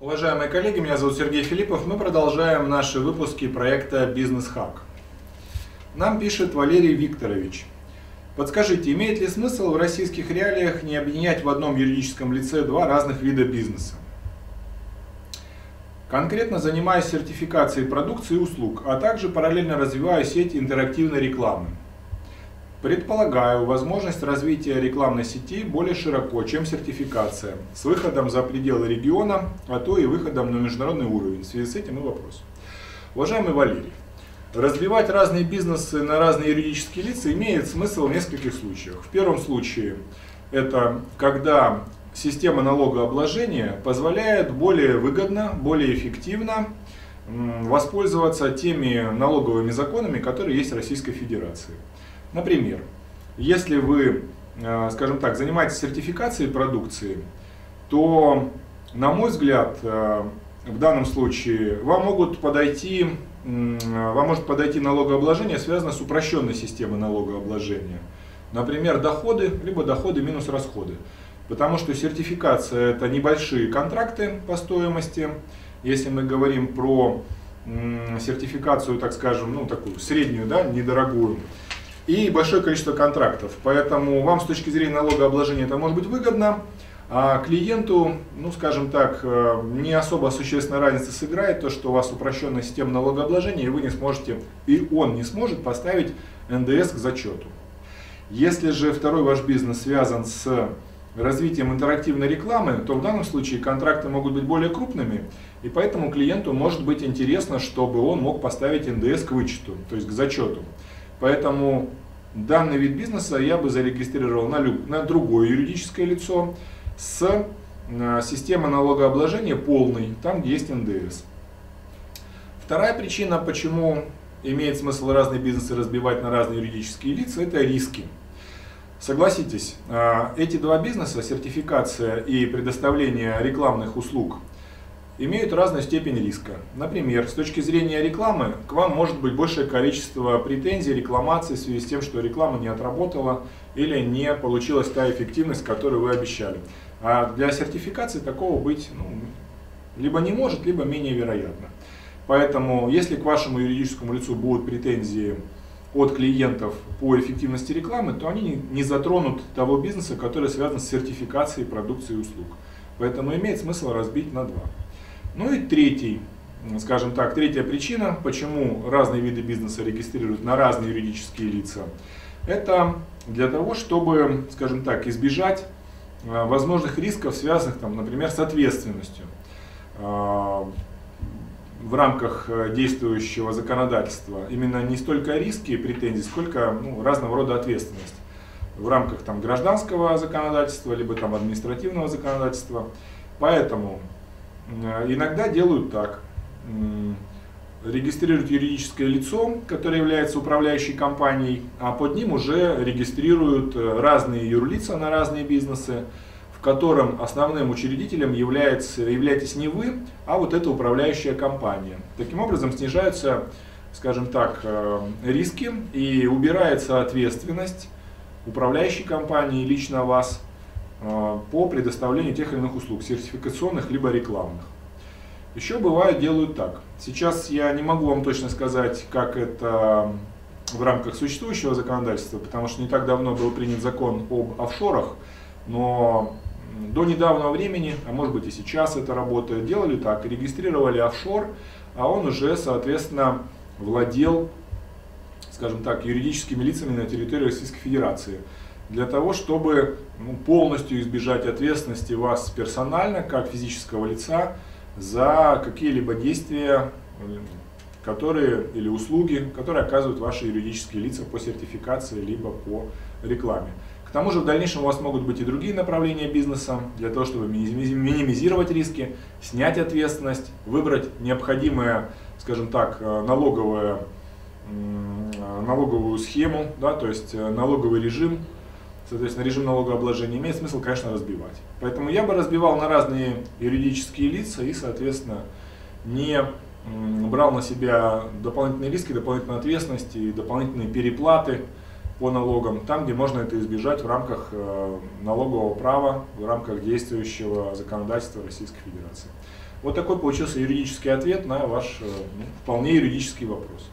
Уважаемые коллеги, меня зовут Сергей Филиппов. Мы продолжаем наши выпуски проекта «Бизнес Хак». Нам пишет Валерий Викторович. Подскажите, имеет ли смысл в российских реалиях не объединять в одном юридическом лице два разных вида бизнеса? Конкретно занимаюсь сертификацией продукции и услуг, а также параллельно развиваю сеть интерактивной рекламы. Предполагаю возможность развития рекламной сети более широко, чем сертификация, с выходом за пределы региона, а то и выходом на международный уровень. В связи с этим и вопрос. Уважаемый Валерий, развивать разные бизнесы на разные юридические лица имеет смысл в нескольких случаях. В первом случае это когда система налогообложения позволяет более выгодно, более эффективно воспользоваться теми налоговыми законами, которые есть в Российской Федерации. Например, если вы, э, скажем так, занимаетесь сертификацией продукции, то, на мой взгляд, э, в данном случае вам могут подойти, вам может подойти налогообложение, связанное с упрощенной системой налогообложения. Например, доходы, либо доходы минус расходы. Потому что сертификация это небольшие контракты по стоимости. Если мы говорим про сертификацию, так скажем, ну такую среднюю, да, недорогую, и большое количество контрактов. Поэтому вам с точки зрения налогообложения это может быть выгодно, а клиенту, ну скажем так, э, не особо существенная разница сыграет то, что у вас упрощенная система налогообложения, и вы не сможете, и он не сможет поставить НДС к зачету. Если же второй ваш бизнес связан с развитием интерактивной рекламы, то в данном случае контракты могут быть более крупными, и поэтому клиенту может быть интересно, чтобы он мог поставить НДС к вычету, то есть к зачету. Поэтому данный вид бизнеса я бы зарегистрировал на, люб, на другое юридическое лицо с э, системой налогообложения полной, там где есть НДС. Вторая причина, почему имеет смысл разные бизнесы разбивать на разные юридические лица, это риски. Согласитесь, э, эти два бизнеса, сертификация и предоставление рекламных услуг – имеют разную степень риска. Например, с точки зрения рекламы, к вам может быть большее количество претензий, рекламаций в связи с тем, что реклама не отработала или не получилась та эффективность, которую вы обещали. А для сертификации такого быть ну, либо не может, либо менее вероятно. Поэтому, если к вашему юридическому лицу будут претензии от клиентов по эффективности рекламы, то они не затронут того бизнеса, который связан с сертификацией продукции и услуг. Поэтому имеет смысл разбить на два. Ну и третий, скажем так, третья причина, почему разные виды бизнеса регистрируют на разные юридические лица, это для того, чтобы, скажем так, избежать а, возможных рисков, связанных, там, например, с ответственностью а, в рамках э, действующего законодательства. Именно не столько риски и претензии, сколько ну, разного рода ответственность в рамках там, гражданского законодательства, либо там, административного законодательства. Поэтому Э, иногда делают так. Регистрируют юридическое лицо, которое является управляющей компанией, а под ним уже регистрируют э, разные юрлица на разные бизнесы, в котором основным учредителем является, являетесь не вы, а вот эта управляющая компания. Таким образом снижаются, скажем так, э, риски и убирается ответственность управляющей компании лично вас Э, по предоставлению тех или иных услуг, сертификационных либо рекламных. Еще бывает делают так. Сейчас я не могу вам точно сказать, как это в рамках существующего законодательства, потому что не так давно был принят закон об офшорах, но до недавнего времени, а может быть и сейчас это работает, делали так, регистрировали офшор, а он уже, соответственно, владел, скажем так, юридическими лицами на территории Российской Федерации для того, чтобы ну, полностью избежать ответственности вас персонально, как физического лица, за какие-либо действия, которые, или услуги, которые оказывают ваши юридические лица по сертификации, либо по рекламе. К тому же в дальнейшем у вас могут быть и другие направления бизнеса, для того, чтобы минимизировать риски, снять ответственность, выбрать необходимое, скажем так, э, налоговое, налоговую схему, да, то есть э, налоговый режим, соответственно, режим налогообложения, имеет смысл, конечно, разбивать. Поэтому я бы разбивал на разные юридические лица и, соответственно, не брал на себя дополнительные риски, дополнительные ответственности дополнительные переплаты по налогам, там, где можно это избежать в рамках э, налогового права, в рамках действующего законодательства Российской Федерации. Вот такой получился юридический ответ на ваш э, ну, вполне юридический вопрос.